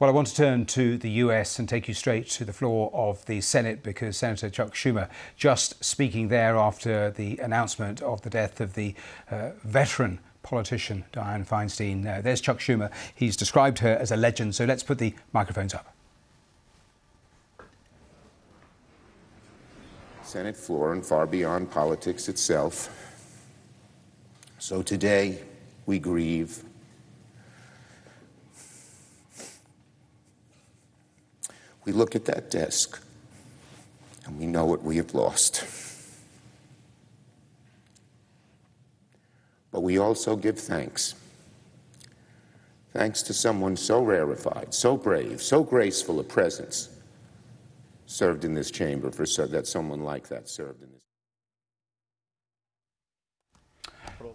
Well, I want to turn to the US and take you straight to the floor of the Senate because Senator Chuck Schumer, just speaking there after the announcement of the death of the uh, veteran politician Dianne Feinstein. Uh, there's Chuck Schumer. He's described her as a legend. So let's put the microphones up. Senate floor and far beyond politics itself. So today we grieve We look at that desk and we know what we have lost. But we also give thanks. Thanks to someone so rarefied, so brave, so graceful a presence served in this chamber, for so that someone like that served in this.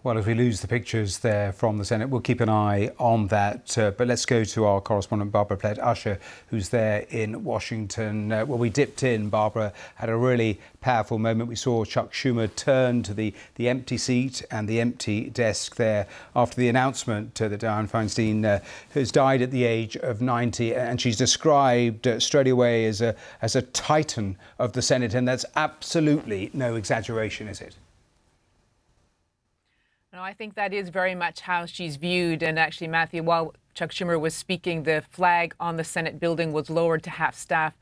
Well, if we lose the pictures there from the Senate, we'll keep an eye on that. Uh, but let's go to our correspondent, Barbara Plett Usher, who's there in Washington. Uh, well, we dipped in, Barbara, had a really powerful moment. We saw Chuck Schumer turn to the, the empty seat and the empty desk there after the announcement uh, that Dianne Feinstein uh, has died at the age of 90. And she's described uh, straight away as a, as a titan of the Senate. And that's absolutely no exaggeration, is it? No, I think that is very much how she's viewed. And actually, Matthew, while Chuck Schumer was speaking, the flag on the Senate building was lowered to half staff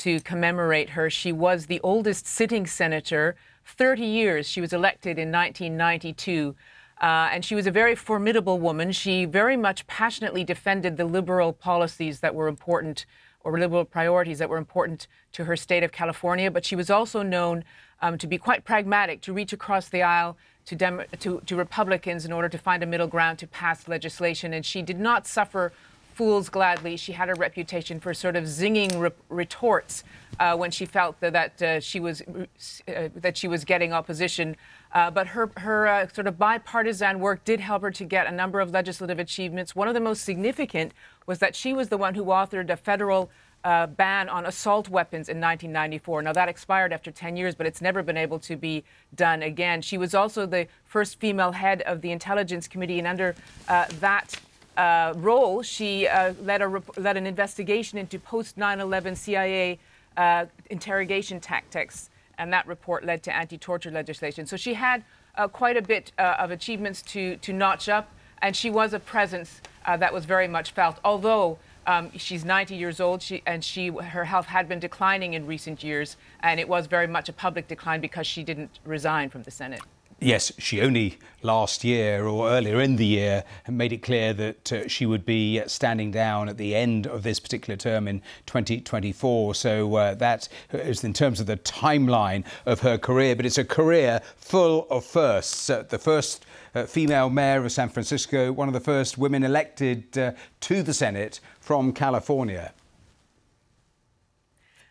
to commemorate her. She was the oldest sitting senator, 30 years. She was elected in 1992. Uh, and she was a very formidable woman. She very much passionately defended the liberal policies that were important or liberal priorities that were important to her state of California. But she was also known um, to be quite pragmatic, to reach across the aisle to, Dem- to, to Republicans in order to find a middle ground to pass legislation. And she did not suffer fools gladly. She had a reputation for sort of zinging re- retorts uh, when she felt that, that uh, she was uh, that she was getting opposition. Uh, but her her uh, sort of bipartisan work did help her to get a number of legislative achievements. One of the most significant was that she was the one who authored a federal uh, ban on assault weapons in 1994. Now, that expired after 10 years, but it's never been able to be done again. She was also the first female head of the Intelligence Committee, and under uh, that uh, role, she uh, led, a, led an investigation into post 9 11 CIA uh, interrogation tactics, and that report led to anti torture legislation. So she had uh, quite a bit of achievements to, to notch up, and she was a presence that was very much felt. Although um, she's 90 years old, she, and she her health had been declining in recent years, and it was very much a public decline because she didn't resign from the Senate. Yes, she only last year or earlier in the year made it clear that uh, she would be standing down at the end of this particular term in 2024. So uh, that is in terms of the timeline of her career, but it's a career full of firsts. Uh, the first uh, female mayor of San Francisco, one of the first women elected uh, to the Senate from California.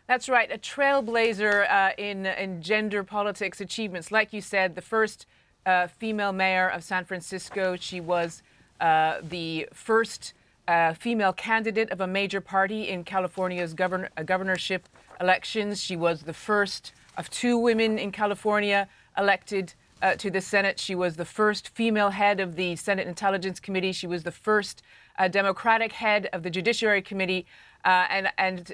That's right, a trailblazer uh, in, in gender politics achievements. Like you said, the first uh, female mayor of San Francisco. She was uh, the first uh, female candidate of a major party in California's govern- governorship elections. She was the first of two women in California elected uh, to the Senate. She was the first female head of the Senate Intelligence Committee. She was the first uh, Democratic head of the Judiciary Committee, uh, and and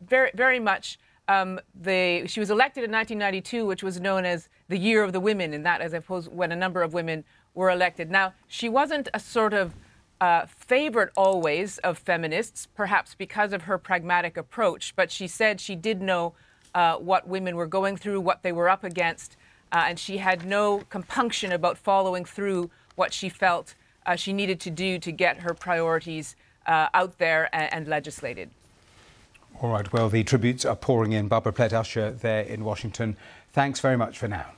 very very much. Um, the, she was elected in 1992, which was known as the Year of the Women, and that, as I suppose, when a number of women were elected. Now, she wasn't a sort of uh, favorite always of feminists, perhaps because of her pragmatic approach, but she said she did know uh, what women were going through, what they were up against, uh, and she had no compunction about following through what she felt uh, she needed to do to get her priorities uh, out there and, and, legislated. All right, well, the tributes are pouring in. Barbara Plett Usher there in Washington. Thanks very much for now.